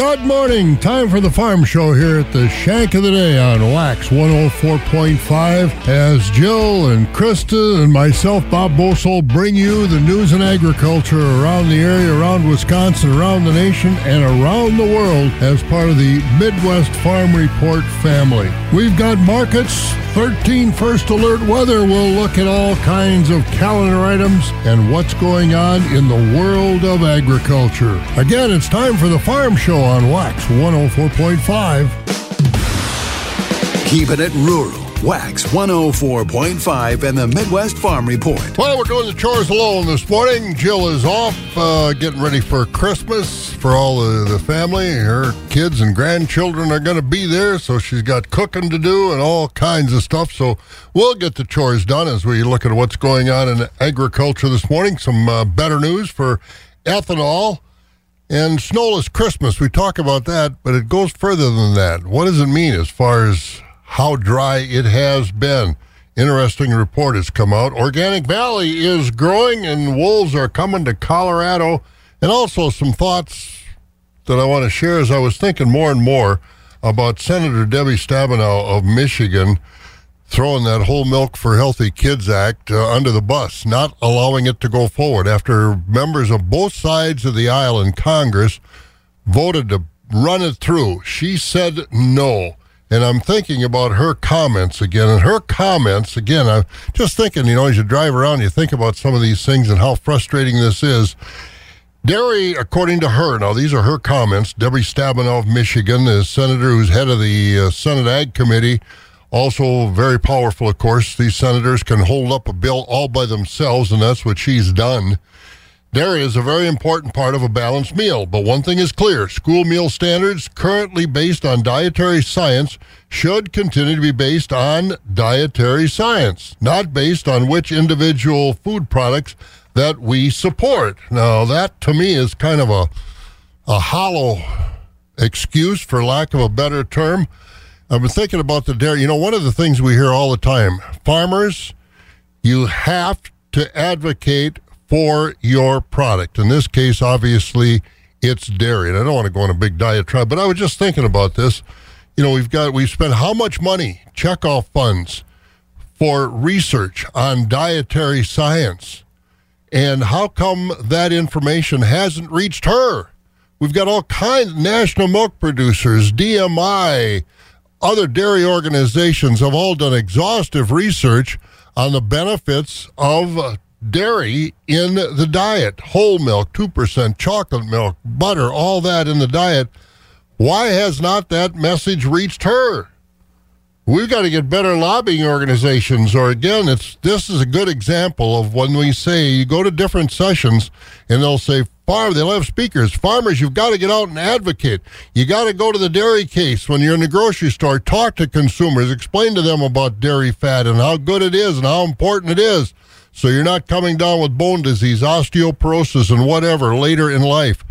Good morning. Time for the farm show here at the Shank of the Day on WAXX 104.5 as Jill and Krista and myself, Bob Bosold, bring you the news and agriculture around the area, around Wisconsin, around the nation, and around the world as part of the Midwest Farm Report family. We've got markets, 13 first alert weather. We'll look at all kinds of calendar items and what's going on in the world of agriculture. Again, it's time for the farm show on WAXX 104.5. Keeping it rural. WAXX 104.5 and the Midwest Farm Report. Well, we're doing the chores alone this morning. Jill is off, uh, getting ready for Christmas for all the, the family. Her kids and grandchildren are going to be there, so she's got cooking to do and all kinds of stuff. So we'll get the chores done as we look at what's going on in agriculture this morning. Some uh, better news for ethanol. And snowless Christmas, we talk about that, but it goes further than that. What does it mean as far as how dry it has been? Interesting report has come out. Organic Valley is growing and wolves are coming to Colorado. And also some thoughts that I want to share as I was thinking more and more about Senator Debbie Stabenow of Michigan throwing that whole Milk for Healthy Kids Act uh, under the bus, not allowing it to go forward after members of both sides of the aisle in Congress voted to run it through. She said no. And I'm thinking about her comments again. And her comments, again, I'm just thinking, you know, as you drive around, you think about some of these things and how frustrating this is. Dairy, according to her, now these are her comments. Debbie Stabenow of Michigan, the senator who's head of the uh, Senate Ag Committee, also very powerful, of course. These senators can hold up a bill all by themselves, and that's what she's done. Dairy is a very important part of a balanced meal, but one thing is clear school meal standards, currently based on dietary science, should continue to be based on dietary science, not based on which individual food products that we support. Now, that to me is kind of a, a hollow excuse, for lack of a better term. I've been thinking about the dairy. You know, one of the things we hear all the time farmers, you have to advocate for your product. In this case, obviously, it's dairy. And I don't want to go on a big diatribe, but I was just thinking about this. You know, we've got, we've spent how much money, checkoff funds, for research on dietary science. And how come that information hasn't reached her? We've got all kinds of national milk producers, DMI, other dairy organizations have all done exhaustive research on the benefits of uh, dairy in the diet whole milk, 2%, chocolate milk, butter, all that in the diet. Why has not that message reached her? We've got to get better lobbying organizations, or again, it's this is a good example of when we say you go to different sessions and they'll say farm, they'll have speakers. Farmers, you've got to get out and advocate. You got to go to the dairy case when you're in the grocery store, talk to consumers, explain to them about dairy fat and how good it is and how important it is. So you're not coming down with bone disease, osteoporosis, and whatever later in life.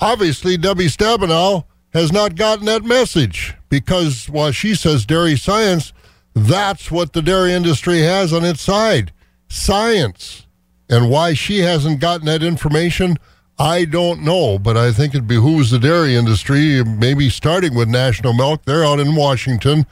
Obviously, Debbie Stabenow has not gotten that message because while she says dairy science, that's what the dairy industry has on its side science. And why she hasn't gotten that information, I don't know. But I think it behooves the dairy industry, maybe starting with National Milk. They're out in Washington.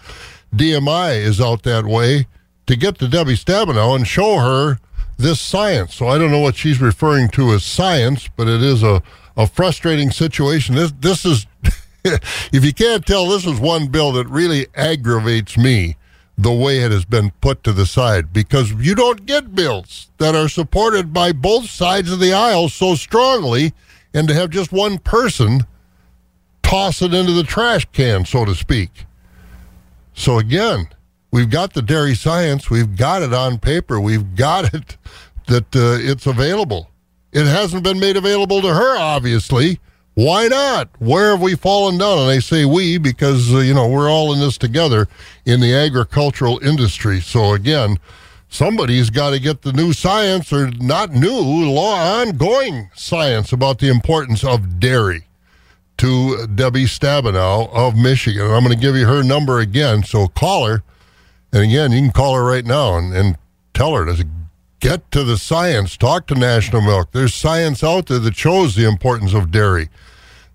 DMI is out that way to get to Debbie Stabenow and show her this science. So I don't know what she's referring to as science, but it is a, a frustrating situation. This this is if you can't tell, this is one bill that really aggravates me the way it has been put to the side because you don't get bills that are supported by both sides of the aisle so strongly and to have just one person toss it into the trash can, so to speak. So again, we've got the dairy science, we've got it on paper, we've got it that uh, it's available. It hasn't been made available to her, obviously. Why not? Where have we fallen down? And I say we because, uh, you know, we're all in this together in the agricultural industry. So again, somebody's got to get the new science or not new, law ongoing science about the importance of dairy to Debbie Stabenow of Michigan. I'm going to give you her number again. So call her. And again, you can call her right now and, and tell her to get to the science. Talk to National Milk. There's science out there that shows the importance of dairy.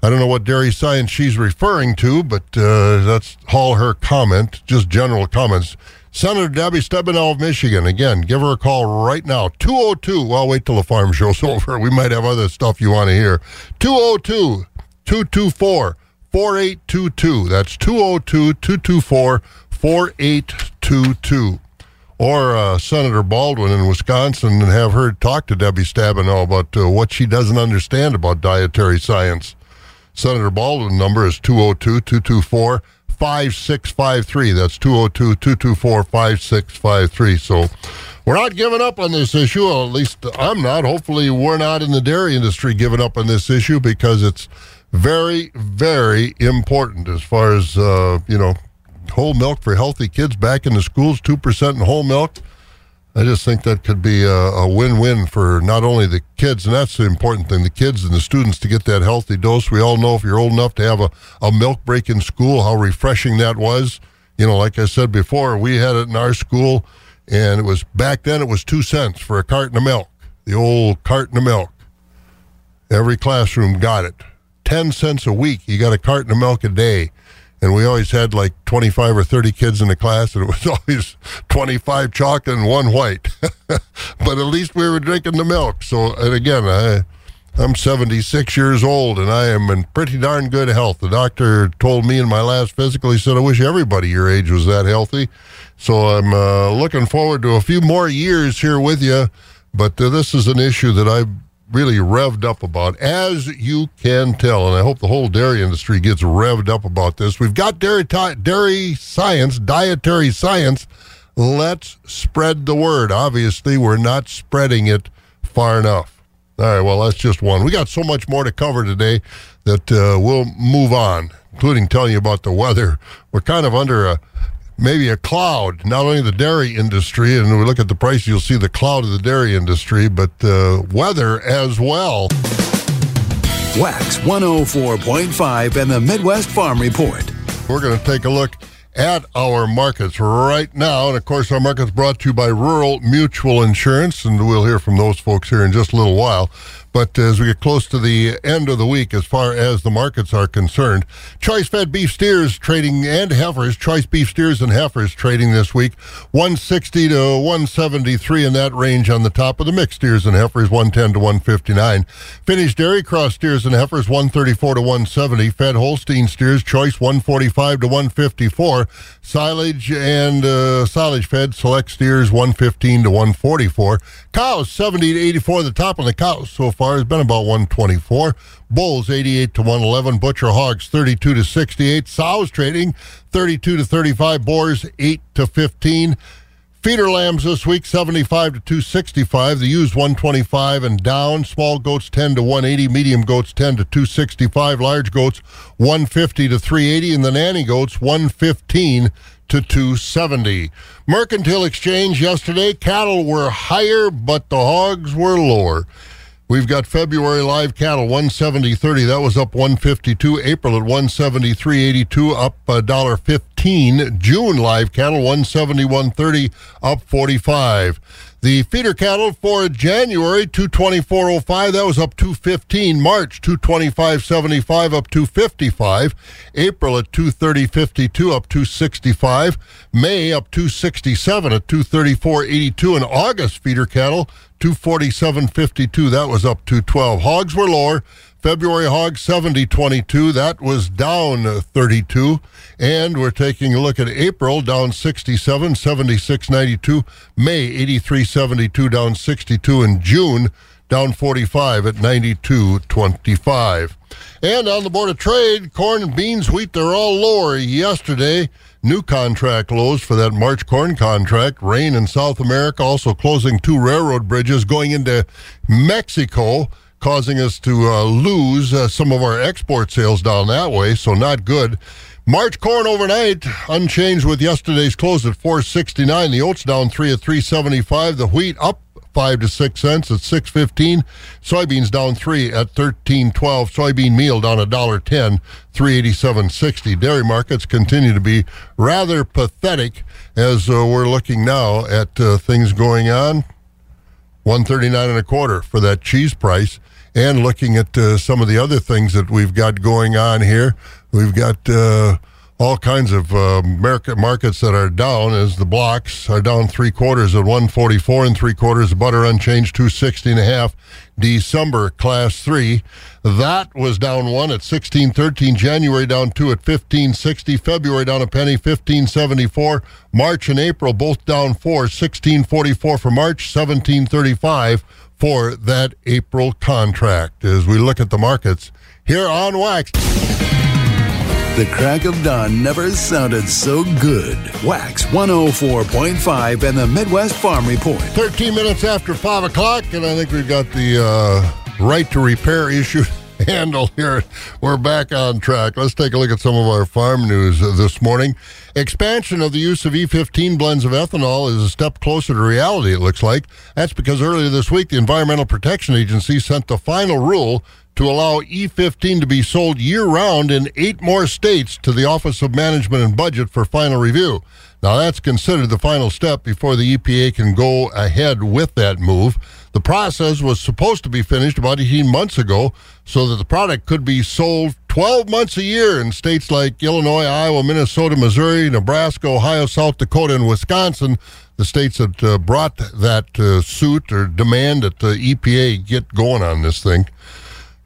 I don't know what dairy science she's referring to, but uh, that's all her comment, just general comments. Senator Debbie Stabenow of Michigan, again, give her a call right now. 202, well, wait till the farm show's over. We might have other stuff you want to hear. 202 224 4822. That's 202 224 4822. Or uh, Senator Baldwin in Wisconsin and have her talk to Debbie Stabenow about uh, what she doesn't understand about dietary science. Senator Baldwin number is 202 224 5653. That's 202 224 5653. So we're not giving up on this issue. Well, at least I'm not. Hopefully, we're not in the dairy industry giving up on this issue because it's very, very important as far as, uh, you know, whole milk for healthy kids back in the schools, 2% in whole milk. I just think that could be a, a, win-win for not only the kids, and that's the important thing, the kids and the students to get that healthy dose. We all know if you're old enough to have a, a milk break in school, how refreshing that was. You know, like I said before, we had it in our school, and it was back then it was two cents for a carton of milk, the old carton of milk. Every classroom got it. 10 cents a week. You got a carton of milk a day and we always had like 25 or 30 kids in the class, and it was always 25 chocolate and one white. but at least we were drinking the milk. So, and again, I, I'm 76 years old, and I am in pretty darn good health. The doctor told me in my last physical, he said, I wish everybody your age was that healthy. So I'm uh, looking forward to a few more years here with you. But uh, this is an issue that I've really revved up about, as you can tell. And I hope the whole dairy industry gets revved up about this. We've got dairy, t- dairy science, dietary science. Let's spread the word. Obviously, we're not spreading it far enough. All right, well, that's just one. We got so much more to cover today that uh, we'll move on, including telling you about the weather. We're kind of under a maybe a cloud, not only the dairy industry, and we look at the price, you'll see the cloud of the dairy industry, but uh, weather as well. WAXX 104.5 and the Midwest Farm Report. We're going to take a look at our markets right now. And of course, our market's brought to you by Rural Mutual Insurance, and we'll hear from those folks here in just a little while. But as we get close to the end of the week, as far as the markets are concerned, choice fed beef steers trading and heifers, choice beef steers and heifers trading this week, 160 to 173 in that range on the top of the mixed steers and heifers, 110 to 159. Finished dairy cross steers and heifers, 134 to 170. Fed Holstein steers, choice 145 to 154. Silage and uh, silage fed select steers, 115 to 144. Cows, 70 to 84, the top on the cows so has been about 124. Bulls, 88 to 111. Butcher hogs, 32 to 68. Sows trading, 32 to 35. Boars, 8 to 15. Feeder lambs this week, 75 to 265. The ewes, 125 and down. Small goats, 10 to 180. Medium goats, 10 to 265. Large goats, 150 to 380. And the nanny goats, 115 to 270. Mercantile exchange yesterday, cattle were higher, but the hogs were lower. We've got February live cattle 170.30. That was up 152. April at 173.82, up a dollar 15. June live cattle 171.30, up 45. The feeder cattle for January 224.05 that was up 215. March 225.75 up 255. April at 230.52 up 265. May up 267 at 234.82 and August feeder cattle 247.52 that was up 212. Hogs were lower. February hog 70.22. That was down 32. And we're taking a look at April down 67, 76.92. May 83.72 down 62. And June down 45 at 92.25. And on the Board of Trade, corn, and beans, wheat, they're all lower yesterday. New contract lows for that March corn contract. Rain in South America also closing two railroad bridges going into Mexico causing us to uh, lose uh, some of our export sales down that way, so not good. March corn overnight unchanged with yesterday's close at 469. The oats down three at 375. The wheat up five to six cents at 615. Soybeans down three at 1312. Soybean meal down a dollar ten, 387.60. Dairy markets continue to be rather pathetic as uh, we're looking now at uh, things going on. 139 and a quarter for that cheese price and looking at uh, some of the other things that we've got going on here. We've got uh, all kinds of uh, market markets that are down as the blocks are down three quarters at 144 and three quarters. Butter unchanged 260 and a half. December class three. That was down one at 1613. January down two at 1560. February down a penny, 1574. March and April both down four, 1644 for March, 1735 for that April contract. As we look at the markets here on WAXX. The crack of dawn never sounded so good. WAXX 104.5 and the Midwest Farm Report. 13 minutes after 5 o'clock, and I think we've got the uh, right to repair issue handled here. We're back on track. Let's take a look at some of our farm news this morning. Expansion of the use of E15 blends of ethanol is a step closer to reality, it looks like. That's because earlier this week, the Environmental Protection Agency sent the final rule to allow E15 to be sold year round in eight more states to the Office of Management and Budget for final review. Now, that's considered the final step before the EPA can go ahead with that move. The process was supposed to be finished about 18 months ago so that the product could be sold 12 months a year in states like Illinois, Iowa, Minnesota, Missouri, Nebraska, Ohio, South Dakota, and Wisconsin, the states that uh, brought that uh, suit or demand that the EPA get going on this thing.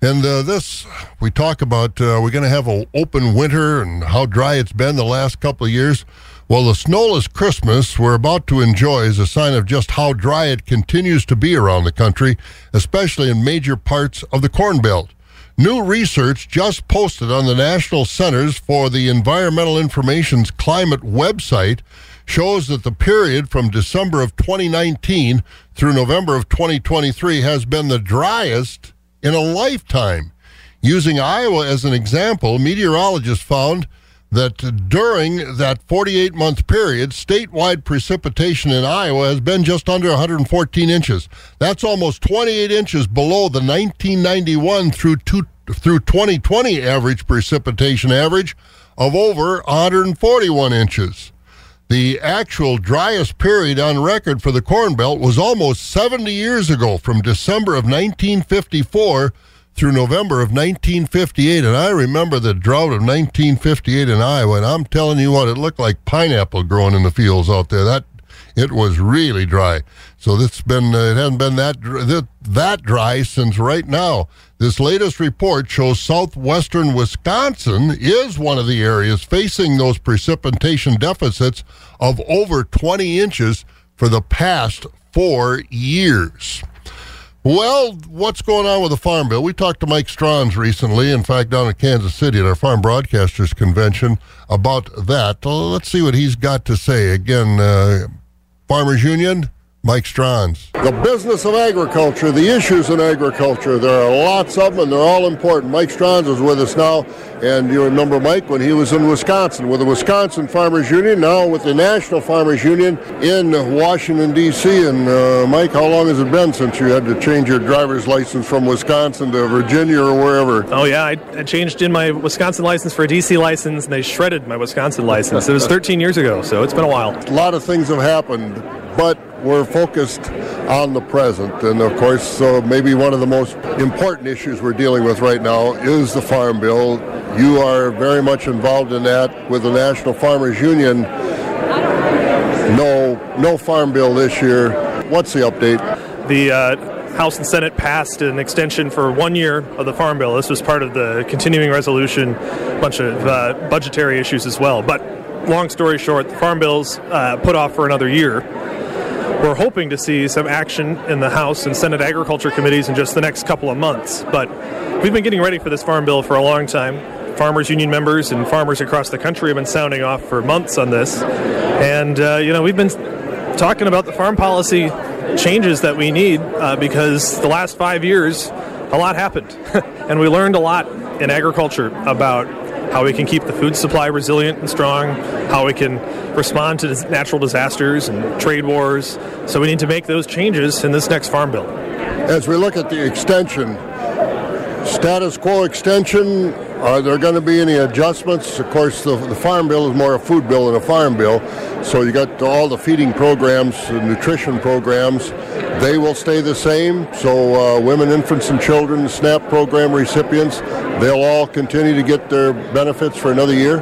And uh, this, we talk about, uh, we're going to have an open winter and how dry it's been the last couple of years. Well, the snowless Christmas we're about to enjoy is a sign of just how dry it continues to be around the country, especially in major parts of the Corn Belt. New research just posted on the National Centers for the Environmental Information's climate website shows that the period from December of 2019 through November of 2023 has been the driest in a lifetime. Using Iowa as an example, meteorologists found that during that 48 month period, statewide precipitation in Iowa has been just under 114 inches. That's almost 28 inches below the 1991 through, two, through 2020 average precipitation average of over 141 inches. The actual driest period on record for the Corn Belt was almost 70 years ago, from December of 1954 through November of 1958. And I remember the drought of 1958 in Iowa, and I'm telling you what, it looked like pineapple growing in the fields out there. That it was really dry. So it's been uh, it hasn't been that that, that dry since right now. This latest report shows southwestern Wisconsin is one of the areas facing those precipitation deficits of over 20 inches for the past four years. Well, what's going on with the Farm Bill? We talked to Mike Stranz recently, in fact, down in Kansas City at our Farm Broadcasters Convention about that. let's see what he's got to say. Again, uh, Farmers Union, Mike Stranz. The business of agriculture, the issues in agriculture, there are lots of them and they're all important. Mike Stranz is with us now, and you remember Mike when he was in Wisconsin with the Wisconsin Farmers Union, now with the National Farmers Union in Washington, D.C. And uh, Mike, how long has it been since you had to change your driver's license from Wisconsin to Virginia or wherever? Oh, yeah, I, I changed in my Wisconsin license for a D.C. license, and they shredded my Wisconsin license. It was 13 years ago, so it's been a while. A lot of things have happened, but we're focused on the present. And of course, uh, maybe one of the most important issues we're dealing with right now is the Farm Bill. You are very much involved in that with the National Farmers Union. No, no Farm Bill this year. What's the update? The uh, House and Senate passed an extension for one year of the Farm Bill. This was part of the continuing resolution, a bunch of uh, budgetary issues as well. But long story short, the Farm Bill's uh, put off for another year we're hoping to see some action in the House and Senate Agriculture Committees in just the next couple of months. But we've been getting ready for this farm bill for a long time. Farmers Union members and farmers across the country have been sounding off for months on this. And, uh, you know, we've been talking about the farm policy changes that we need uh, because the last five years, a lot happened. and we learned a lot in agriculture about how we can keep the food supply resilient and strong, how we can respond to natural disasters and trade wars. So we need to make those changes in this next farm bill. As we look at the extension, Status quo extension, are there going to be any adjustments? Of course, the, the farm bill is more a food bill than a farm bill. So you got all the feeding programs, the nutrition programs, they will stay the same. So uh, women, infants, and children, SNAP program recipients, they'll all continue to get their benefits for another year.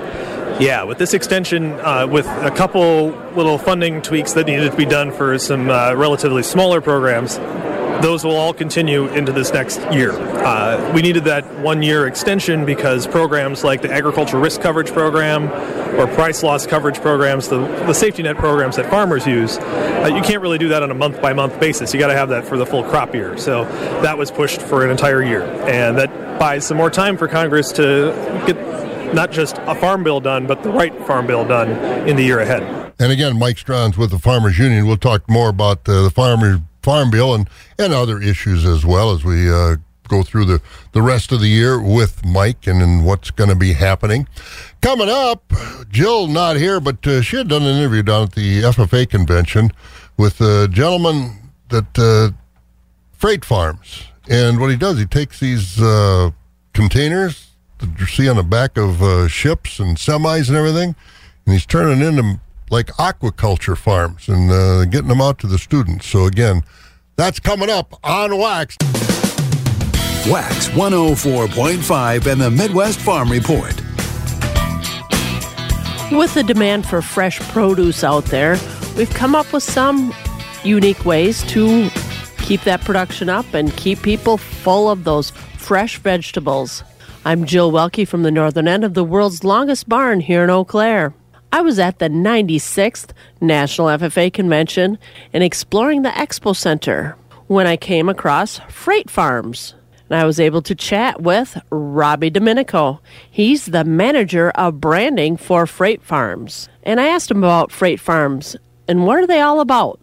Yeah, with this extension, uh, with a couple little funding tweaks that needed to be done for some uh, relatively smaller programs, those will all continue into this next year. Uh, we needed that one year extension because programs like the agricultural risk coverage program or price loss coverage programs, the, the safety net programs that farmers use, uh, you can't really do that on a month by month basis. You got to have that for the full crop year. So that was pushed for an entire year. And that buys some more time for Congress to get not just a farm bill done, but the right farm bill done in the year ahead. And again, Mike Stranz's with the Farmers Union. We'll talk more about uh, the farmers farm bill and, and other issues as well as we uh, go through the, the rest of the year with Mike and, and what's going to be happening. Coming up, Jill not here, but uh, she had done an interview down at the FFA convention with a gentleman that uh, freight farms. And what he does, he takes these uh, containers that you see on the back of uh, ships and semis and everything, and he's turning into like aquaculture farms and uh, getting them out to the students. So, again, that's coming up on WAXX. WAXX 104.5 and the Midwest Farm Report. With the demand for fresh produce out there, we've come up with some unique ways to keep that production up and keep people full of those fresh vegetables. I'm Jill Welke from the northern end of the world's longest barn here in Eau Claire. I was at the 96th National FFA Convention and exploring the Expo Center when I came across Freight Farms. And I was able to chat with Robbie Domenico. He's the manager of branding for Freight Farms. And I asked him about Freight Farms and what are they all about?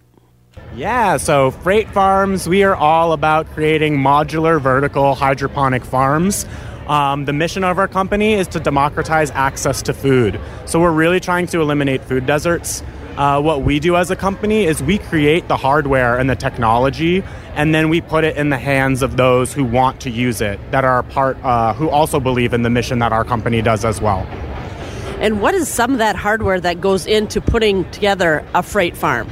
Yeah, so Freight Farms, we are all about creating modular vertical hydroponic farms um, the mission of our company is to democratize access to food. So we're really trying to eliminate food deserts. Uh, what we do as a company is we create the hardware and the technology, and then we put it in the hands of those who want to use it, that are part, uh, who also believe in the mission that our company does as well. And what is some of that hardware that goes into putting together a freight farm?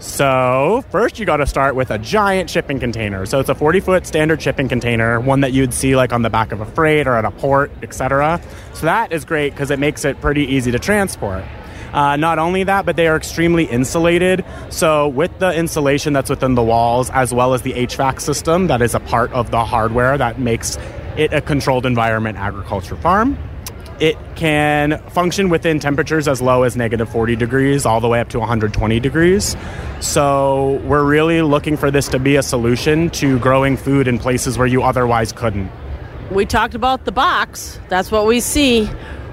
So, first you got to start with a giant shipping container. So, it's a 40 foot standard shipping container, one that you'd see like on the back of a freight or at a port, etc. So, that is great because it makes it pretty easy to transport. Uh, not only that, but they are extremely insulated. So, with the insulation that's within the walls, as well as the HVAC system that is a part of the hardware that makes it a controlled environment agriculture farm, it can function within temperatures as low as negative 40 degrees all the way up to 120 degrees. So we're really looking for this to be a solution to growing food in places where you otherwise couldn't. We talked about the box. That's what we see.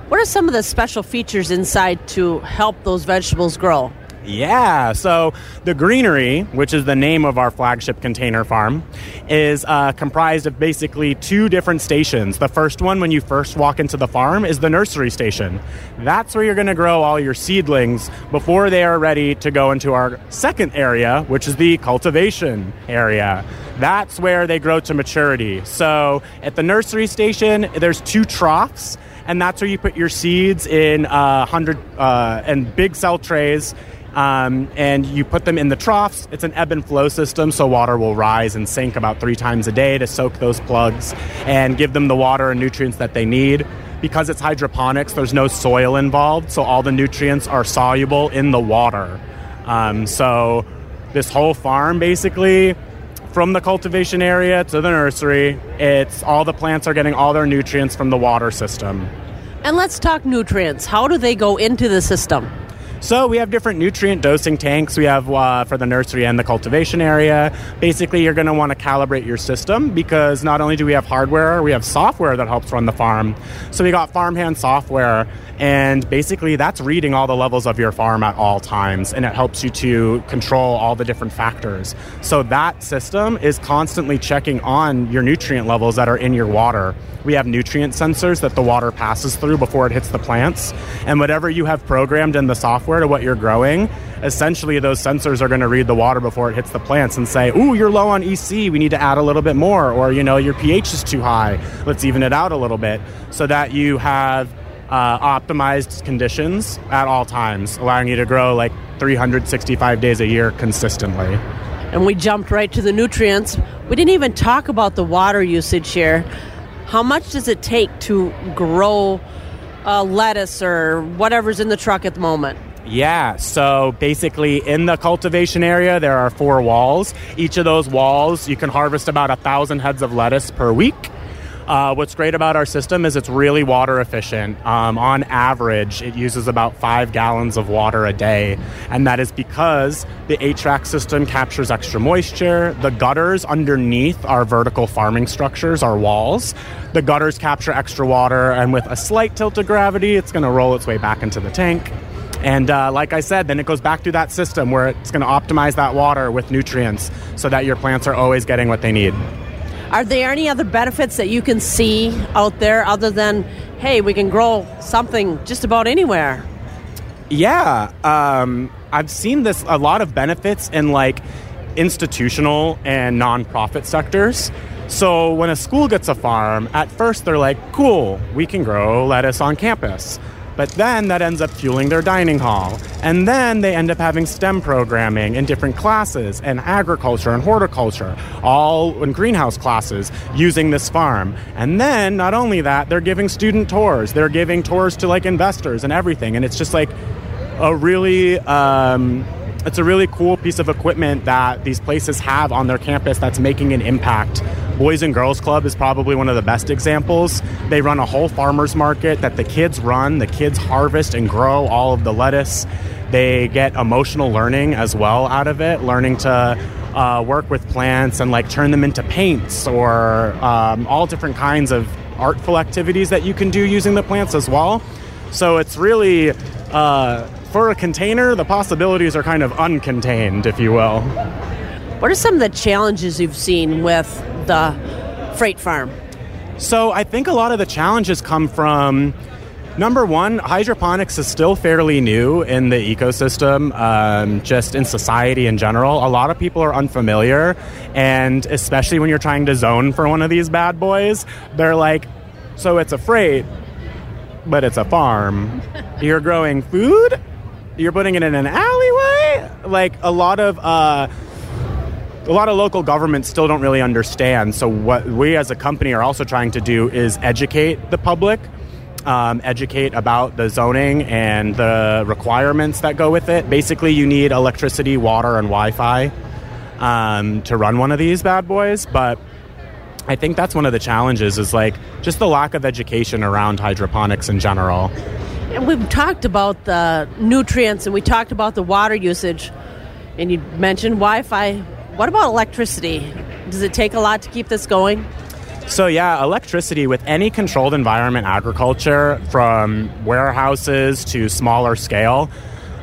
What are some of the special features inside to help those vegetables grow? Yeah, so the greenery, which is the name of our flagship container farm, is uh, comprised of basically two different stations. The first one, when you first walk into the farm, is the nursery station. That's where you're going to grow all your seedlings before they are ready to go into our second area, which is the cultivation area. That's where they grow to maturity. So at the nursery station, there's two troughs and that's where you put your seeds in uh, hundred uh, and big cell trays um, and you put them in the troughs. It's an ebb and flow system, so water will rise and sink about three times a day to soak those plugs and give them the water and nutrients that they need. Because it's hydroponics, there's no soil involved, so all the nutrients are soluble in the water. Um, so this whole farm basically from the cultivation area to the nursery. It's all the plants are getting all their nutrients from the water system. And let's talk nutrients. How do they go into the system? So we have different nutrient dosing tanks. We have uh, for the nursery and the cultivation area. Basically, you're going to want to calibrate your system because not only do we have hardware, we have software that helps run the farm. So we got farmhand software, and basically that's reading all the levels of your farm at all times, and it helps you to control all the different factors. So that system is constantly checking on your nutrient levels that are in your water. We have nutrient sensors that the water passes through before it hits the plants, and whatever you have programmed in the software software to what you're growing, essentially those sensors are going to read the water before it hits the plants and say, "Ooh, you're low on EC. We need to add a little bit more," or you know, your pH is too high. Let's even it out a little bit, so that you have uh, optimized conditions at all times, allowing you to grow like 365 days a year consistently. And we jumped right to the nutrients. We didn't even talk about the water usage here. How much does it take to grow uh, lettuce or whatever's in the truck at the moment? Yeah, so basically in the cultivation area, there are four walls. Each of those walls, you can harvest about a thousand heads of lettuce per week. Uh, what's great about our system is it's really water efficient. Um, on average, it uses about five gallons of water a day, and that is because the HVAC system captures extra moisture. The gutters underneath our vertical farming structures, our walls, the gutters capture extra water, and with a slight tilt of gravity, it's going to roll its way back into the tank. And uh, like I said, then it goes back through that system where it's going to optimize that water with nutrients so that your plants are always getting what they need. Are there any other benefits that you can see out there other than, hey, we can grow something just about anywhere? Yeah, um, I've seen this a lot of benefits in like institutional and nonprofit sectors. So when a school gets a farm, at first they're like, cool, we can grow lettuce on campus. But then that ends up fueling their dining hall. And then they end up having STEM programming in different classes and agriculture and horticulture, all in greenhouse classes using this farm. And then not only that, they're giving student tours, they're giving tours to like investors and everything. And it's just like a really um, it's a really cool piece of equipment that these places have on their campus that's making an impact. Boys and Girls Club is probably one of the best examples. They run a whole farmers market that the kids run, the kids harvest and grow all of the lettuce. They get emotional learning as well out of it, learning to uh, work with plants and like turn them into paints or um, all different kinds of artful activities that you can do using the plants as well. So it's really uh, for a container, the possibilities are kind of uncontained, if you will. What are some of the challenges you've seen with the freight farm? So I think a lot of the challenges come from number one, hydroponics is still fairly new in the ecosystem, um, just in society in general. A lot of people are unfamiliar, and especially when you're trying to zone for one of these bad boys, they're like, so it's a freight, but it's a farm. You're growing food? you're putting it in an alleyway. Like a lot of uh, a lot of local governments still don't really understand. So what we as a company are also trying to do is educate the public. Um, educate about the zoning and the requirements that go with it. Basically, you need electricity, water, and Wi Fi um, to run one of these bad boys. But I think that's one of the challenges is like just the lack of education around hydroponics in general. We've talked about the nutrients and we talked about the water usage, and you mentioned Wi Fi. What about electricity? Does it take a lot to keep this going? So, yeah, electricity with any controlled environment agriculture, from warehouses to smaller scale,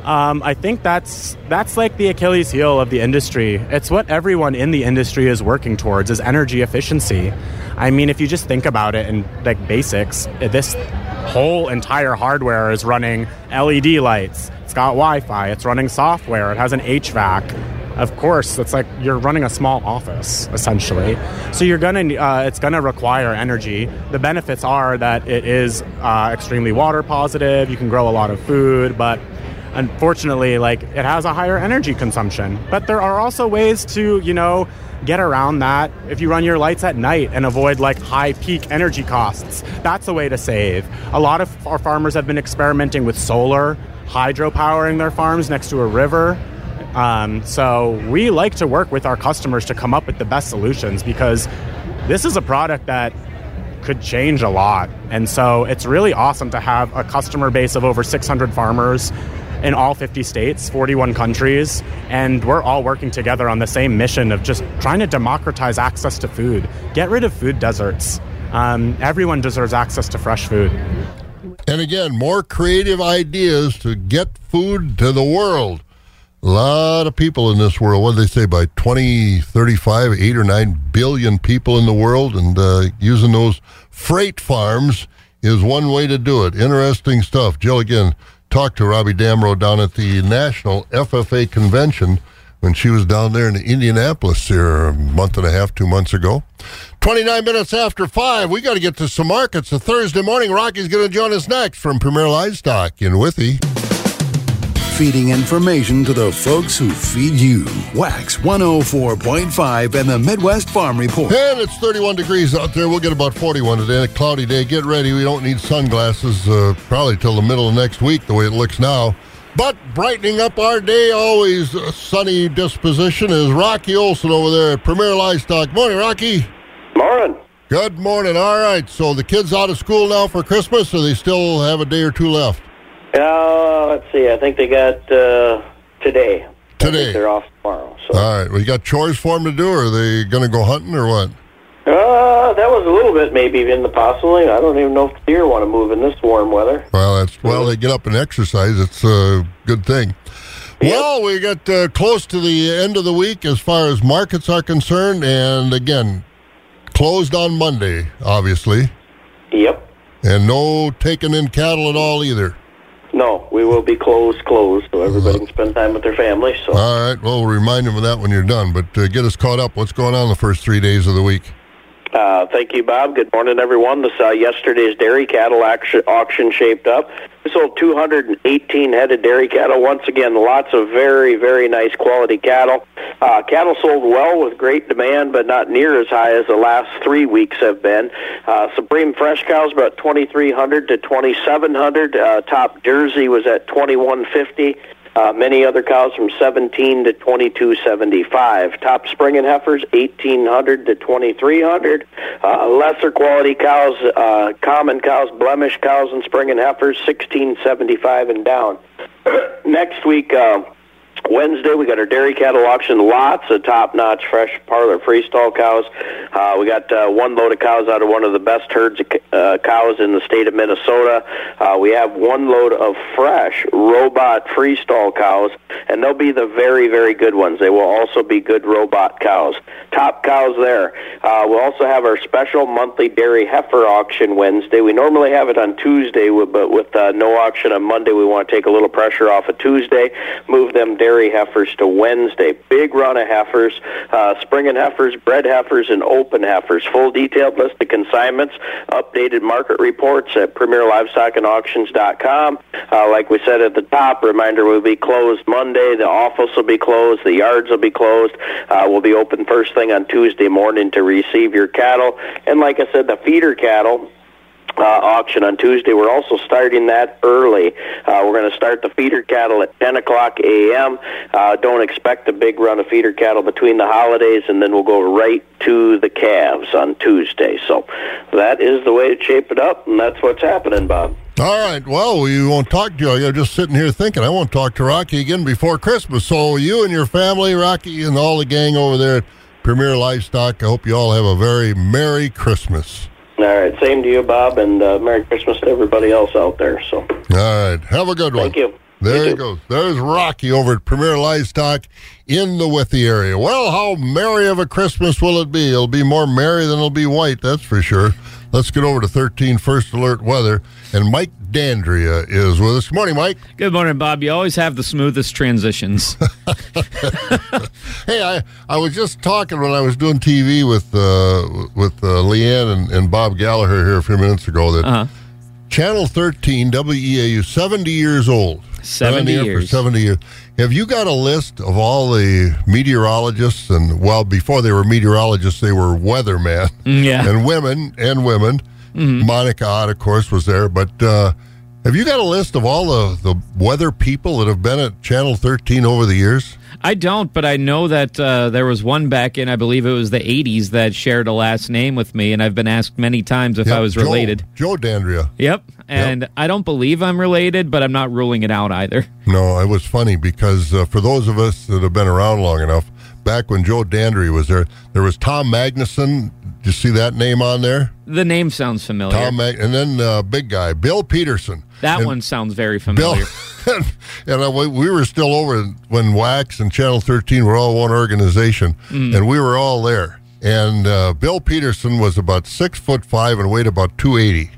um, I think that's that's like the Achilles heel of the industry. It's what everyone in the industry is working towards is energy efficiency. I mean, if you just think about it in like basics, this whole entire hardware is running LED lights. It's got Wi-Fi. It's running software. It has an HVAC. Of course, it's like you're running a small office essentially. So you're gonna, uh, it's gonna require energy. The benefits are that it is uh, extremely water positive. You can grow a lot of food, but unfortunately, like it has a higher energy consumption. But there are also ways to, you know, get around that if you run your lights at night and avoid like high peak energy costs. That's a way to save. A lot of our farmers have been experimenting with solar, hydropowering their farms next to a river. Um, so we like to work with our customers to come up with the best solutions because this is a product that could change a lot. And so it's really awesome to have a customer base of over 600 farmers in all 50 states, 41 countries, and we're all working together on the same mission of just trying to democratize access to food, get rid of food deserts. Um, everyone deserves access to fresh food. And again, more creative ideas to get food to the world. A lot of people in this world. What do they say? By 2035, 8 or 9 billion people in the world, and uh, using those freight farms is one way to do it. Interesting stuff. Jill, again, talked to Robbie Damro down at the National FFA Convention when she was down there in Indianapolis here a month and a half, two months ago. 29 minutes after 5, we got to get to some markets. A Thursday morning, Rocky's going to join us next from Premier Livestock in Withee. Feeding information to the folks who feed you. WAXX 104.5 and the Midwest Farm Report. And it's 31 degrees out there. We'll get about 41 today. A cloudy day. Get ready. We don't need sunglasses uh, probably till the middle of next week, the way it looks now. But brightening up our day, always a sunny disposition, is Rocky Olson over there at Premier Livestock. Morning, Rocky. Morning. Good morning. All right. So the kids out of school now for Christmas, or they still have a day or two left? Uh, let's see. I think they got uh, today. Today. they're off tomorrow. So, All right. Well, you got chores for them to do, or are they going to go hunting, or what? uh, that was a little bit maybe in the possibility. I don't even know if deer want to move in this warm weather. Well, that's well. They get up and exercise. It's a good thing. Well, we get uh, close to the end of the week as far as markets are concerned, and again, closed on Monday, obviously, Yep. and no taking in cattle at all either. No, we will be closed, closed, so everybody can spend time with their family. So, All right. Well, we'll remind them of that when you're done. But uh, get us caught up. What's going on the first three days of the week? Uh, thank you, Bob. Good morning, everyone. This uh, yesterday's dairy cattle auction, auction shaped up. We sold 218 head of dairy cattle. Once again, lots of very, very nice quality cattle. Uh, cattle sold well with great demand, but not near as high as the last three weeks have been. Uh, Supreme fresh cows about 2,300 to 2,700. Uh, top Jersey was at 2,150. Uh, many other cows from 17 to 2275. Top spring and heifers 1800 to 2300. Uh, lesser quality cows, uh, common cows, blemish cows, and spring and heifers 1675 and down. Next week. Uh, Wednesday, we got our dairy cattle auction. Lots of top-notch fresh parlor freestall cows. Uh, we got uh, one load of cows out of one of the best herds of uh, cows in the state of Minnesota. Uh, we have one load of fresh robot freestall cows, and they'll be the very, very good ones. They will also be good robot cows. Top cows there. Uh, we'll also have our special monthly dairy heifer auction Wednesday. We normally have it on Tuesday, but with uh, no auction on Monday, we want to take a little pressure off of Tuesday, move them dairy heifers to Wednesday. Big run of heifers, uh, spring and heifers, bred heifers, and open heifers. Full detailed list of consignments, updated market reports at PremierLivestockAndAuctions.com. Uh, like we said at the top, reminder we'll be closed Monday. The office will be closed. The yards will be closed. Uh, we'll be open first thing on Tuesday morning to receive your cattle. And like I said, the feeder cattle uh, auction on Tuesday. We're also starting that early. Uh, we're going to start the feeder cattle at 10 o'clock a.m. Uh, don't expect a big run of feeder cattle between the holidays, and then we'll go right to the calves on Tuesday. So that is the way to shape it up, and that's what's happening, Bob. All right. Well, we won't talk to you. I'm just sitting here thinking I won't talk to Rocky again before Christmas. So you and your family, Rocky, and all the gang over there at Premier Livestock, I hope you all have a very Merry Christmas. All right, same to you, Bob, and uh, Merry Christmas to everybody else out there. So All right. Have a good one. Thank you. There You he goes. There's Rocky over at Premier Livestock in the Withee area. Well, how merry of a Christmas will it be? It'll be more merry than it'll be white, that's for sure. Let's get over to 13 First Alert Weather. And Mike Dandria is with us. Good morning, Mike. Good morning, Bob. You always have the smoothest transitions. Hey, I, I was just talking when I was doing TV with uh, with uh, Leanne and, and Bob Gallagher here a few minutes ago that Uh-huh. Channel 13 WEAU 70 years old. 70 Been here years. For 70 years. Have you got a list of all the meteorologists and well before they were meteorologists they were weathermen Mm, yeah. Mm-hmm. and women and women. Monica Ott of course was there, but uh, have you got a list of all the, the weather people that have been at Channel 13 over the years? I don't, but I know that uh, there was one back in, I believe it was the 80s, that shared a last name with me, and I've been asked many times if I was related. Joe Dandria. Yep. And I don't believe I'm related, but I'm not ruling it out either. No, it was funny because uh, for those of us that have been around long enough, back when Joe Dandry was there, there was Tom Magnuson. Did you see that name on there? The name sounds familiar. Tom Mag- and then uh, big guy Bill Peterson. that And one sounds very familiar. Bill, and uh, we we were still over when WAXX and Channel 13 were all one organization, Mm. and we were all there. And uh, Bill Peterson was about six foot five and weighed about 280.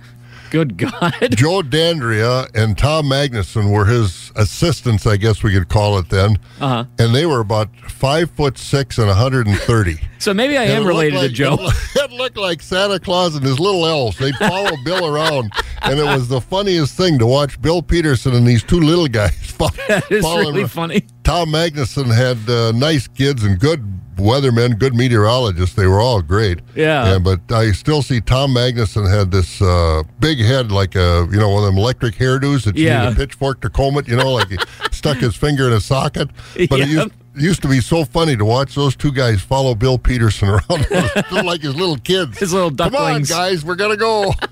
Good God. Joe Dandria and Tom Magnuson were his assistants, I guess we could call it then. Uh-huh. And they were about five foot six and 130. So maybe I And am related to Joe. It looked like Santa Claus and his little elves. They'd follow Bill around, and it was the funniest thing to watch Bill Peterson and these two little guys follow, It's following really around. funny. Tom Magnuson had uh, nice kids and good weathermen, good meteorologists. They were all great. Yeah. And, but I still see Tom Magnuson had this uh, big head, like a you know one of them electric hairdos that you Yeah. need a pitchfork to comb it. You know, like he stuck his finger in a socket. But Yep. used, it used to be so funny to watch those two guys follow Bill Peterson around, like his little kids. His little ducklings. Come on, guys, we're gonna go.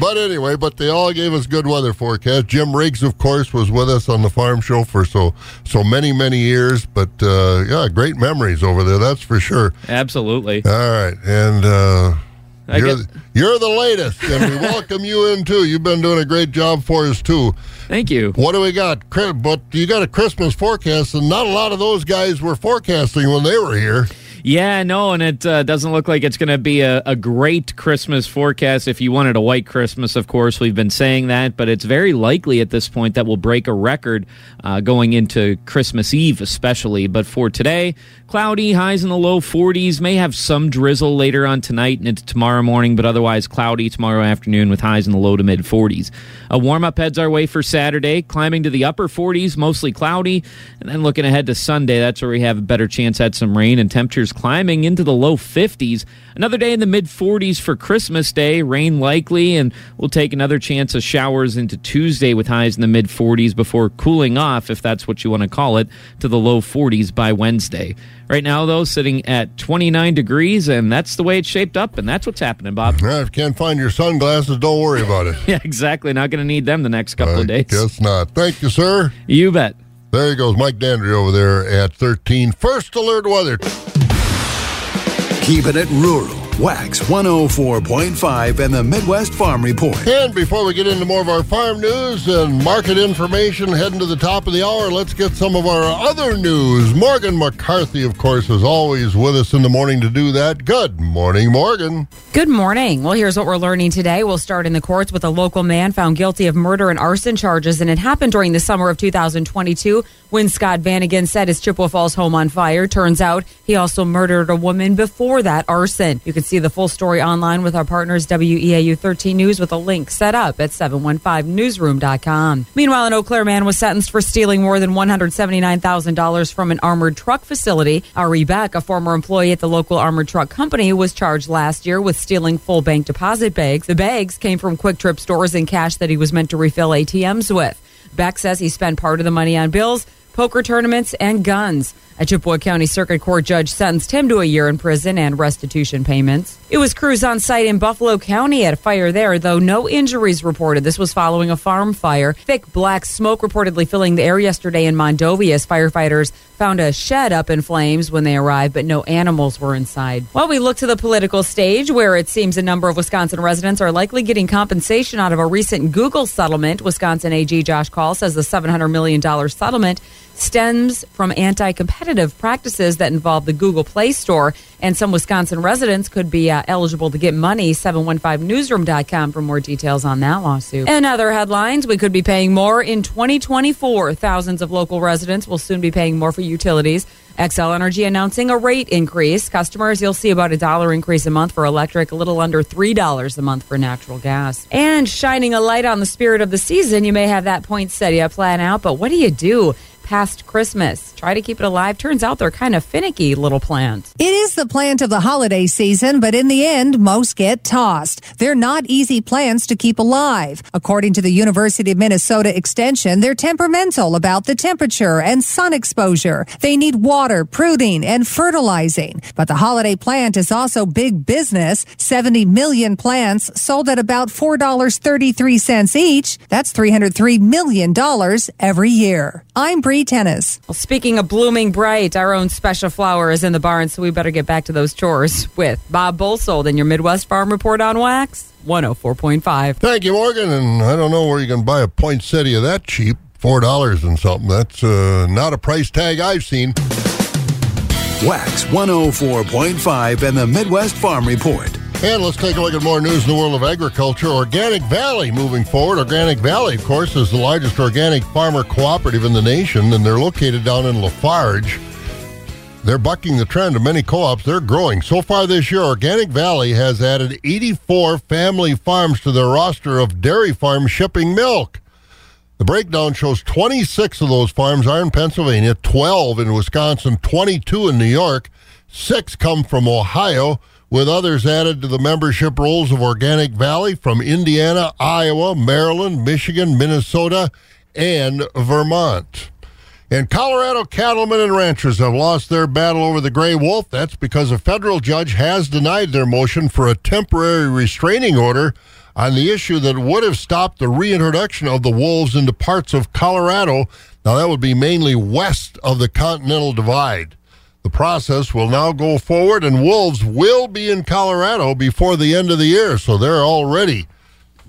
but anyway, but they all gave us good weather forecast. Jim Riggs, of course, was with us on the farm show for so so many many years. But uh, yeah, great memories over there. That's for sure. Absolutely. All right, and uh, you're you're the latest, and we welcome you in too. You've been doing a great job for us too. Thank you. What do we got? But you got a Christmas forecast, and not a lot of those guys were forecasting when they were here. Yeah, no, and it uh, doesn't look like it's going to be a, a great Christmas forecast. If you wanted a white Christmas, of course, we've been saying that, but it's very likely at this point that we'll break a record uh, going into Christmas Eve, especially. But for today, cloudy, highs in the low 40s, may have some drizzle later on tonight and into tomorrow morning, but otherwise cloudy tomorrow afternoon with highs in the low to mid 40s. A warm up heads our way for Saturday, climbing to the upper 40s, mostly cloudy, and then looking ahead to Sunday, that's where we have a better chance at some rain and temperatures climbing into the low 50s. Another day in the mid 40s for Christmas Day, rain likely, and we'll take another chance of showers into Tuesday with highs in the mid 40s before cooling off, if that's what you want to call it, to the low 40s by Wednesday. Right now, though, sitting at 29 degrees, and that's the way it's shaped up, and that's what's happening, Bob. Now, if you can't find your sunglasses, don't worry about it. yeah, exactly. Not going to need them the next couple I of days. guess not. Thank you, sir. You bet. There he goes, Mike Dandry over there at 13. First alert weather. Keeping it rural. WAXX 104.5 and the Midwest Farm Report. And before we get into more of our farm news and market information heading to the top of the hour, let's get some of our other news. Morgan McCarthy, of course, is always with us in the morning to do that. Good morning, Morgan. Good morning. Well, here's what we're learning today. We'll start in the courts with a local man found guilty of murder and arson charges, and it happened during the summer of 2022 when Scott Vanagan set his Chippewa Falls home on fire. Turns out he also murdered a woman before that arson. You can see the full story online with our partners WEAU 13 News with a link set up at 715newsroom.com. Meanwhile, an Eau Claire man was sentenced for stealing more than $179,000 from an armored truck facility. Ari Beck, a former employee at the local armored truck company, was charged last year with stealing full bank deposit bags. The bags came from Kwik Trip stores and cash that he was meant to refill ATMs with. Beck says he spent part of the money on bills, poker tournaments, and guns. A Chippewa County Circuit Court judge sentenced him to a year in prison and restitution payments. It was crews on site in Buffalo County at a fire there, though no injuries reported. This was following a farm fire. Thick black smoke reportedly filling the air yesterday in Mondovia as firefighters found a shed up in flames when they arrived, but no animals were inside. While we look to the political stage, where it seems a number of Wisconsin residents are likely getting compensation out of a recent Google settlement, Wisconsin AG Josh Kaul says the $700 million settlement stems from anti competitive practices that involve the Google Play Store, and some Wisconsin residents could be uh, eligible to get money. 715newsroom.com for more details on that lawsuit. And other headlines we could be paying more in 2024. Thousands of local residents will soon be paying more for utilities. Xcel Energy announcing a rate increase. Customers, you'll see about a dollar increase a month for electric, a little under $3 a month for natural gas. And shining a light on the spirit of the season, you may have that poinsettia plan out, but what do you do? Past Christmas. Try to keep it alive. Turns out they're kind of finicky little plants. It is the plant of the holiday season, but in the end, most get tossed. They're not easy plants to keep alive. According to the University of Minnesota Extension, they're temperamental about the temperature and sun exposure. They need water, pruning, and fertilizing. But the holiday plant is also big business. 70 million plants sold at about $4.33 each. That's $303 million every year. I'm Bree Tennis. Well, speaking of blooming bright, our own special flower is in the barn, so we better get back to those chores with Bob Bosold and your Midwest Farm Report on WAXX 104.5. Thank you, Morgan. And I don't know where you can buy a poinsettia that cheap. Four dollars and something. That's uh, not a price tag I've seen. WAXX 104.5 and the Midwest Farm Report. And let's take a look at more news in the world of agriculture. Organic Valley moving forward. Organic Valley, of course, is the largest organic farmer cooperative in the nation, and they're located down in La Farge. They're bucking the trend of many co ops. They're growing. So far this year, Organic Valley has added 84 family farms to their roster of dairy farms shipping milk. The breakdown shows 26 of those farms are in Pennsylvania, 12 in Wisconsin, 22 in New York, six come from Ohio with others added to the membership rolls of Organic Valley from Indiana, Iowa, Maryland, Michigan, Minnesota, and Vermont. And Colorado cattlemen and ranchers have lost their battle over the gray wolf. That's because a federal judge has denied their motion for a temporary restraining order on the issue that would have stopped the reintroduction of the wolves into parts of Colorado. Now, that would be mainly west of the Continental Divide. The process will now go forward, and wolves will be in Colorado before the end of the year. So they're already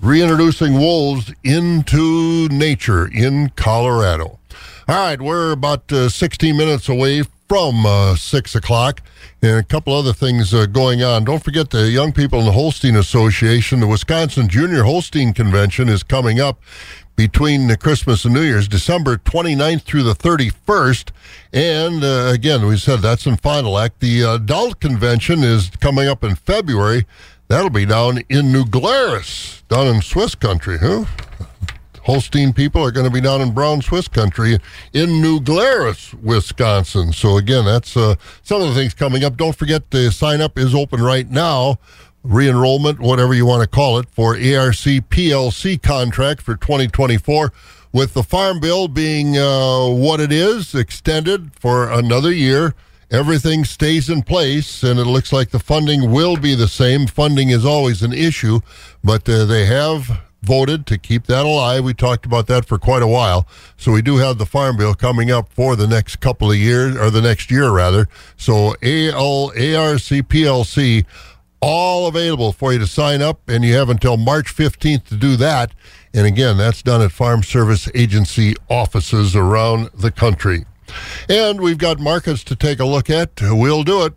reintroducing wolves into nature in Colorado. All right, we're about uh, 16 minutes away from uh, 6 o'clock, and a couple other things uh, going on. Don't forget the young people in the Holstein Association. The Wisconsin Junior Holstein Convention is coming up between Christmas and New Year's, December 29th through the 31st. And uh, again, we said that's in du Lac. The adult convention is coming up in February. That'll be down in New Glarus, down in Swiss country, huh? Holstein people are going to be down in Brown Swiss country in New Glarus, Wisconsin. So again, that's uh, some of the things coming up. Don't forget the sign up is open right now re-enrollment, whatever you want to call it, for ARC PLC contract for 2024. With the Farm Bill being uh, what it is, extended for another year, everything stays in place, and it looks like the funding will be the same. Funding is always an issue, but uh, they have voted to keep that alive. We talked about that for quite a while. So we do have the Farm Bill coming up for the next couple of years, or the next year rather. So AL, ARC PLC all available for you to sign up, and you have until March 15th to do that. And again, that's done at Farm Service Agency offices around the country. And we've got markets to take a look at. We'll do it.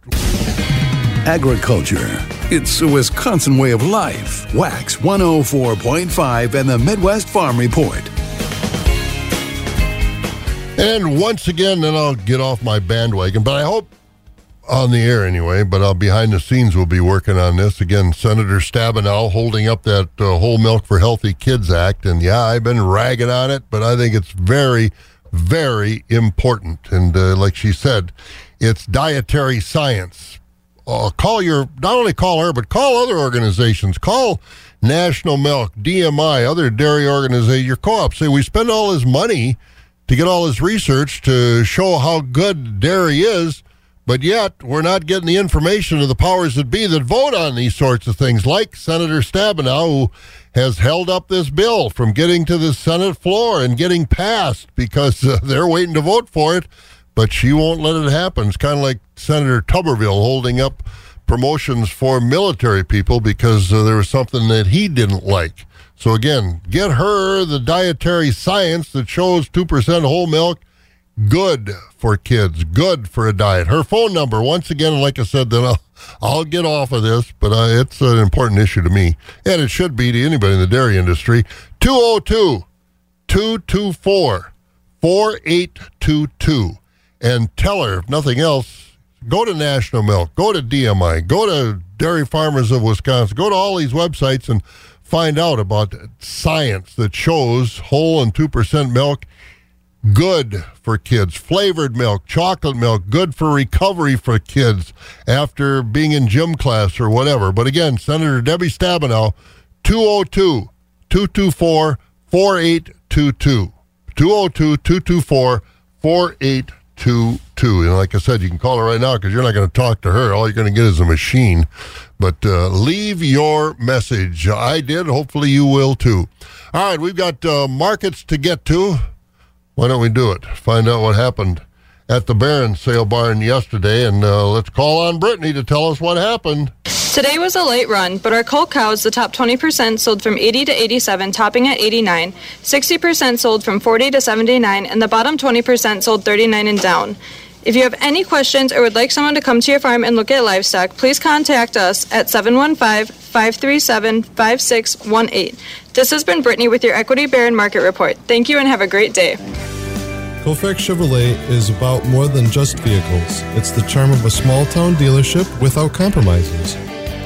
Agriculture. It's a Wisconsin way of life. WAXX 104.5 and the Midwest Farm Report. And once again, then I'll get off my bandwagon, but I hope on the air anyway, but behind the scenes we'll be working on this. Again, Senator Stabenow holding up that uh, Whole Milk for Healthy Kids Act. And yeah, I've been ragging on it, but I think it's very, very important. And uh, like she said, it's dietary science. Uh, call your, not only call her, but call other organizations. Call National Milk, DMI, other dairy organizations, your co op. Say, we spend all this money to get all this research to show how good dairy is but yet, we're not getting the information of the powers that be that vote on these sorts of things, like Senator Stabenow, who has held up this bill from getting to the Senate floor and getting passed because uh, they're waiting to vote for it, but she won't let it happen. It's kind of like Senator Tuberville holding up promotions for military people because uh, there was something that he didn't like. So, again, get her the dietary science that shows 2% whole milk good for kids, good for a diet. Her phone number, once again, like I said, then I'll, I'll get off of this, but uh, it's an important issue to me, and it should be to anybody in the dairy industry. 202 224 4822. And tell her, if nothing else, go to National Milk, go to DMI, go to Dairy Farmers of Wisconsin, go to all these websites and find out about science that shows whole and 2% milk good for kids. Flavored milk, chocolate milk, good for recovery for kids after being in gym class or whatever. But again, Senator Debbie Stabenow, 202 224 4822. 202 224 4822. And like I said, you can call her right now because you're not going to talk to her. All you're going to get is a machine. But uh, leave your message. I did. Hopefully you will too. All right, we've got uh, markets to get to. Why don't we do it? Find out what happened at the Barron sale barn yesterday, and uh, let's call on Brittany to tell us what happened. Today was a late run, but our cull cows, the top 20%, sold from 80 to 87, topping at 89. 60% sold from 40 to 79, and the bottom 20% sold 39 and down. If you have any questions or would like someone to come to your farm and look at livestock, please contact us at 715 537 5618. This has been Brittany with your Equity Barron Market Report. Thank you and have a great day. Colfax Chevrolet is about more than just vehicles. It's the charm of a small town dealership without compromises.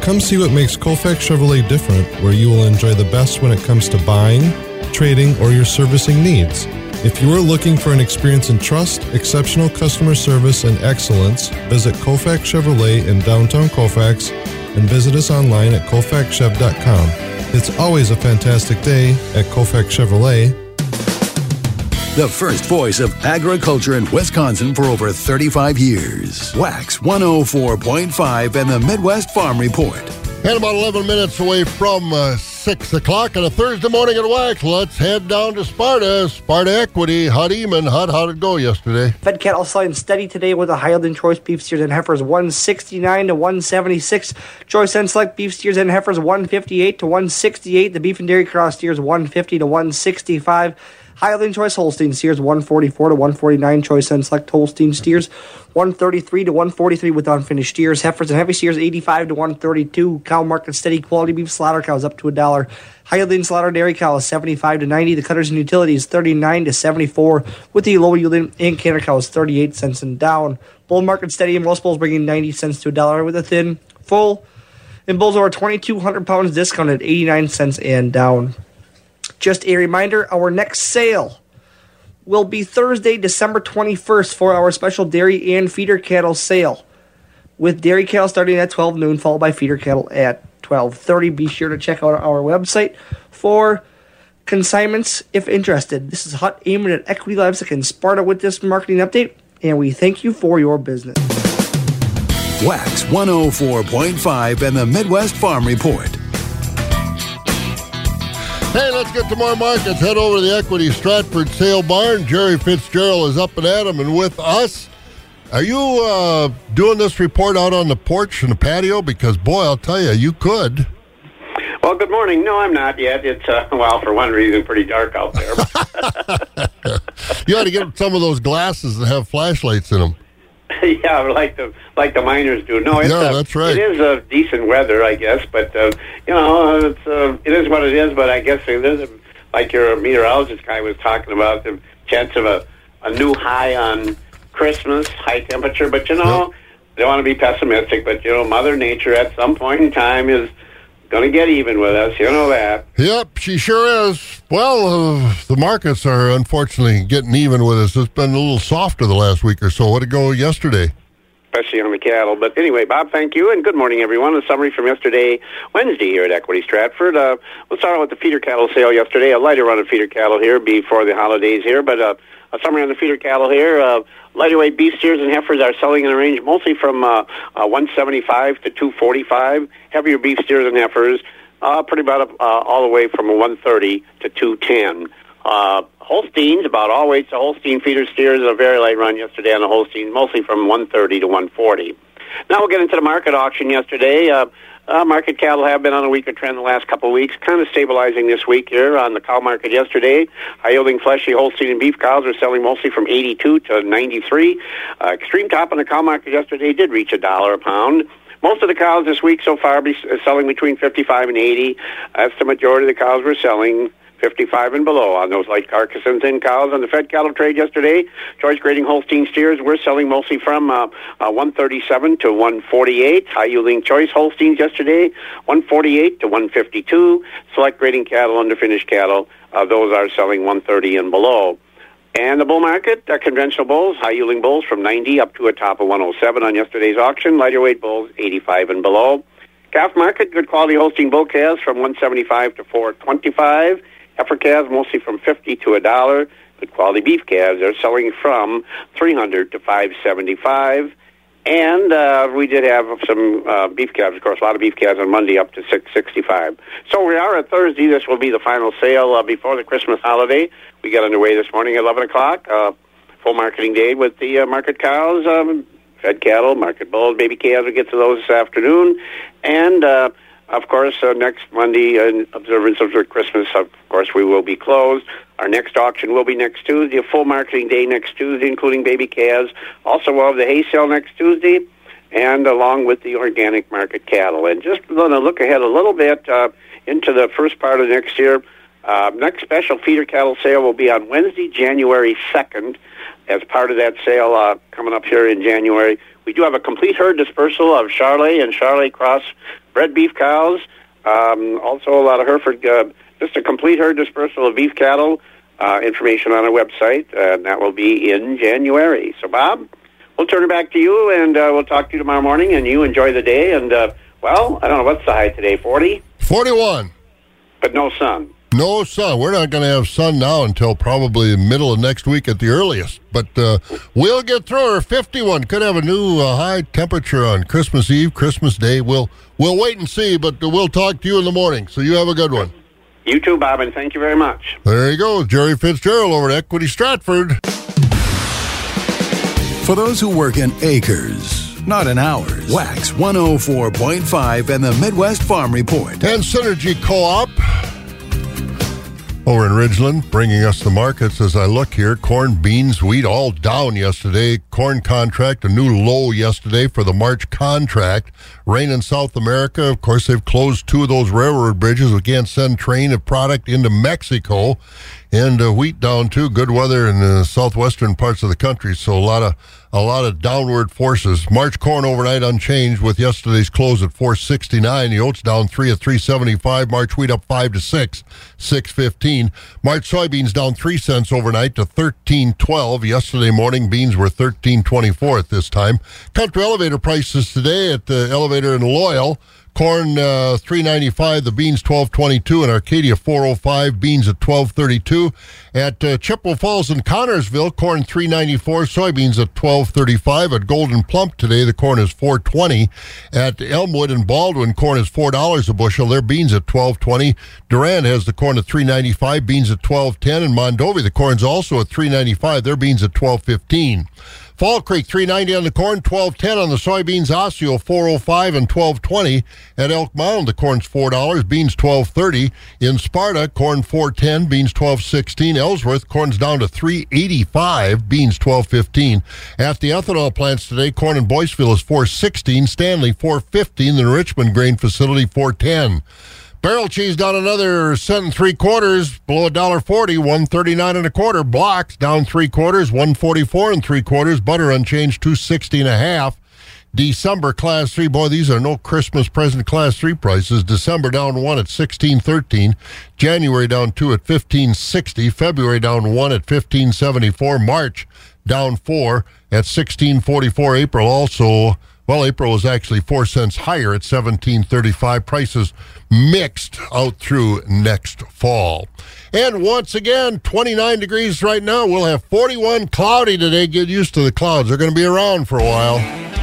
Come see what makes Colfax Chevrolet different, where you will enjoy the best when it comes to buying, trading, or your servicing needs. If you are looking for an experience in trust, exceptional customer service, and excellence, visit Colfax Chevrolet in downtown Colfax and visit us online at colfaxchev.com. It's always a fantastic day at Colfax Chevrolet. The first voice of agriculture in Wisconsin for over 35 years. WAXX 104.5 and the Midwest Farm Report. And about 11 minutes away from uh, 6 o'clock on a Thursday morning at WAXX, let's head down to Sparta. Sparta Equity, Hot Eamon. Hot, how'd it go yesterday? Fed cattle selling steady today with a Highland choice beef steers and heifers 169 to 176. Choice and select beef steers and heifers 158 to 168. The beef and dairy cross steers 150 to 165. Highland Choice Holstein steers 144 to 149. Choice and Select Holstein steers 133 to 143 with unfinished steers. Heifers and heavy steers 85 to 132. Cow market steady quality beef slaughter cows up to a dollar. Highland slaughter dairy cows 75 to 90. The cutters and utilities 39 to 74 with the low yielding and canner cows 38 cents and down. Bull market steady and most bulls bringing 90 cents to a dollar with a thin, full, and bulls over 2,200 pounds discounted 89 cents and down. Just a reminder our next sale will be Thursday, December 21st for our special dairy and feeder cattle sale. With dairy cattle starting at 12 noon, followed by feeder cattle at 12:30. Be sure to check out our website for consignments if interested. This is Hut Eamon at Equity Livestock in Sparta with this marketing update, and we thank you for your business. WAXX 104.5 and the Midwest Farm Report. Hey, let's get to more markets. Head over to the Equity Stratford Sale Barn. Jerry Fitzgerald is up and at 'em and with us. Are you uh, doing this report out on the porch and the patio? Because, boy, I'll tell you, you could. Well, good morning. No, I'm not yet. It's, uh, well, for one reason, pretty dark out there. You ought to get some of those glasses that have flashlights in them. yeah, like the like the miners do. No, it's, Yeah, uh, that's right. It is a decent weather, I guess, but uh, you know, it's uh, it is what it is. But I guess there's a, like your meteorologist guy was talking about the chance of a a new high on Christmas, high temperature. But you know, I don't want to be pessimistic, but you know, Mother Nature at some point in time is to get even with us. You know that. Yep, she sure is. Well, uh, the markets are unfortunately getting even with us. It's been a little softer the last week or so. What it go yesterday? especially on the cattle. But anyway, Bob, thank you, and good morning, everyone. A summary from yesterday, Wednesday, here at Equity Stratford. Uh, we'll start with the feeder cattle sale yesterday. A lighter run of feeder cattle here before the holidays here, but uh, a summary on the feeder cattle here. Uh, lighter weight beef steers and heifers are selling in a range mostly from uh, uh, 175 to 245. Heavier beef steers and heifers, uh, pretty about uh, all the way from 130 to 210. Uh, Holsteins, about all weights. The Holstein feeder steers a very light run yesterday on the Holstein, mostly from 130 to 140. Now we'll get into the market auction yesterday. Uh, uh, market cattle have been on a weaker trend the last couple of weeks, kind of stabilizing this week here on the cow market yesterday. High yielding fleshy Holstein and beef cows are selling mostly from 82 to 93. Uh, extreme top on the cow market yesterday did reach a dollar a pound. Most of the cows this week so far uh, selling between 55 and 80. That's the majority of the cows we're selling. 55 and below on those light carcass and thin cows on the fed cattle trade yesterday. Choice grading Holstein steers we're selling mostly from uh, uh, 137 to 148. High yielding choice Holsteins yesterday 148 to 152. Select grading cattle under finished cattle uh, those are selling 130 and below. And the bull market, uh, conventional bulls, high yielding bulls from 90 up to a top of 107 on yesterday's auction. Lighter weight bulls 85 and below. Calf market, good quality Holstein bull calves from 175 to 425. Heifer calves mostly from 50 to a dollar. Good quality beef calves are selling from 300 to 575. And uh, we did have some uh, beef calves, of course, a lot of beef calves on Monday up to 665. So we are at Thursday. This will be the final sale uh, before the Christmas holiday. We got underway this morning at 11 o'clock. Uh, full marketing day with the uh, market cows, um, fed cattle, market bulls, baby calves. We'll get to those this afternoon. And uh, of course, uh, next Monday, in observance of Christmas, of course, we will be closed. Our next auction will be next Tuesday, a full marketing day next Tuesday, including baby calves. Also, we'll have the hay sale next Tuesday, and along with the organic market cattle. And just going to look ahead a little bit uh, into the first part of next year. Uh, next special feeder cattle sale will be on Wednesday, January 2nd. As part of that sale uh, coming up here in January, we do have a complete herd dispersal of Charolais and Charolais cross bred beef cows. Um, also, a lot of Hereford, uh, just a complete herd dispersal of beef cattle. Uh, information on our website, and that will be in January. So, Bob, we'll turn it back to you, and uh, we'll talk to you tomorrow morning. And you enjoy the day. And uh, well, I don't know what's the high today, forty. 41. But no sun. No sun. We're not going to have sun now until probably the middle of next week at the earliest. But uh, we'll get through her. 51 could have a new uh, high temperature on Christmas Eve, Christmas Day. We'll we'll wait and see, but we'll talk to you in the morning. So you have a good one. You too, Bob, and thank you very much. There you go, Jerry Fitzgerald over at Equity Stratford. For those who work in acres, not in hours, WAXX 104.5 and the Midwest Farm Report. And Synergy Co-op over in Ridgeland, bringing us the markets as I look here. Corn, beans, wheat, all down yesterday. Corn contract, a new low yesterday for the March contract. Rain in South America. Of course, they've closed two of those railroad bridges. We can't send train of product into Mexico. And uh, wheat down too. Good weather in the southwestern parts of the country, so a lot of a lot of downward forces. March corn overnight unchanged with yesterday's close at 469. The oats down three at 375. March wheat up five to six, 615. March soybeans down three cents overnight to 1312. Yesterday morning beans were 1324 at this time. Country elevator prices today at the elevator in Loyal. Corn uh, 395, the beans 1222, and Arcadia 405, beans at 1232. At uh, Chippewa Falls and Connorsville, corn 394, soybeans at 1235. At Gold'n Plump today, the corn is 420. At Elmwood and Baldwin, corn is four dollars a bushel. Their beans at 1220. Durand has the corn at 395, beans at 1210, and Mondovi the corn's also at 395. Their beans at 1215. Fall Creek 390 on the corn, 1210 on the soybeans, Osseo 405 and 1220. At Elk Mound, the corn's $4, beans 1230. In Sparta, corn 410, beans 1216. Ellsworth, corn's down to 385, beans 1215. At the ethanol plants today, corn in Boyceville is 416, Stanley 415, the Richmond grain facility 410. Barrel cheese down another cent and three quarters, below a dollar forty, one thirty nine and a quarter. Blocks down three quarters, one forty four and three quarters. Butter unchanged, two sixty and a half. December class three, boy, these are no Christmas present class three prices. December down one at sixteen thirteen, January down two at fifteen sixty, February down one at fifteen seventy four, March down four at sixteen forty four. April also. Well, April was actually four cents higher at 17.35. Prices mixed out through next fall. And once again, 29 degrees right now. We'll have 41 cloudy today. Get used to the clouds. They're going to be around for a while.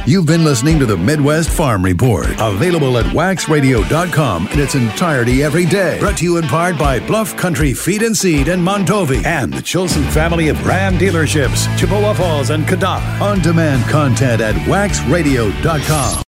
You've been listening to the Midwest Farm Report, available at waxradio.com in its entirety every day. Brought to you in part by Bluff Country Feed and Seed and Mondovi and the Chilson family of Ram dealerships, Chippewa Falls and Cadott. On demand content at waxradio.com.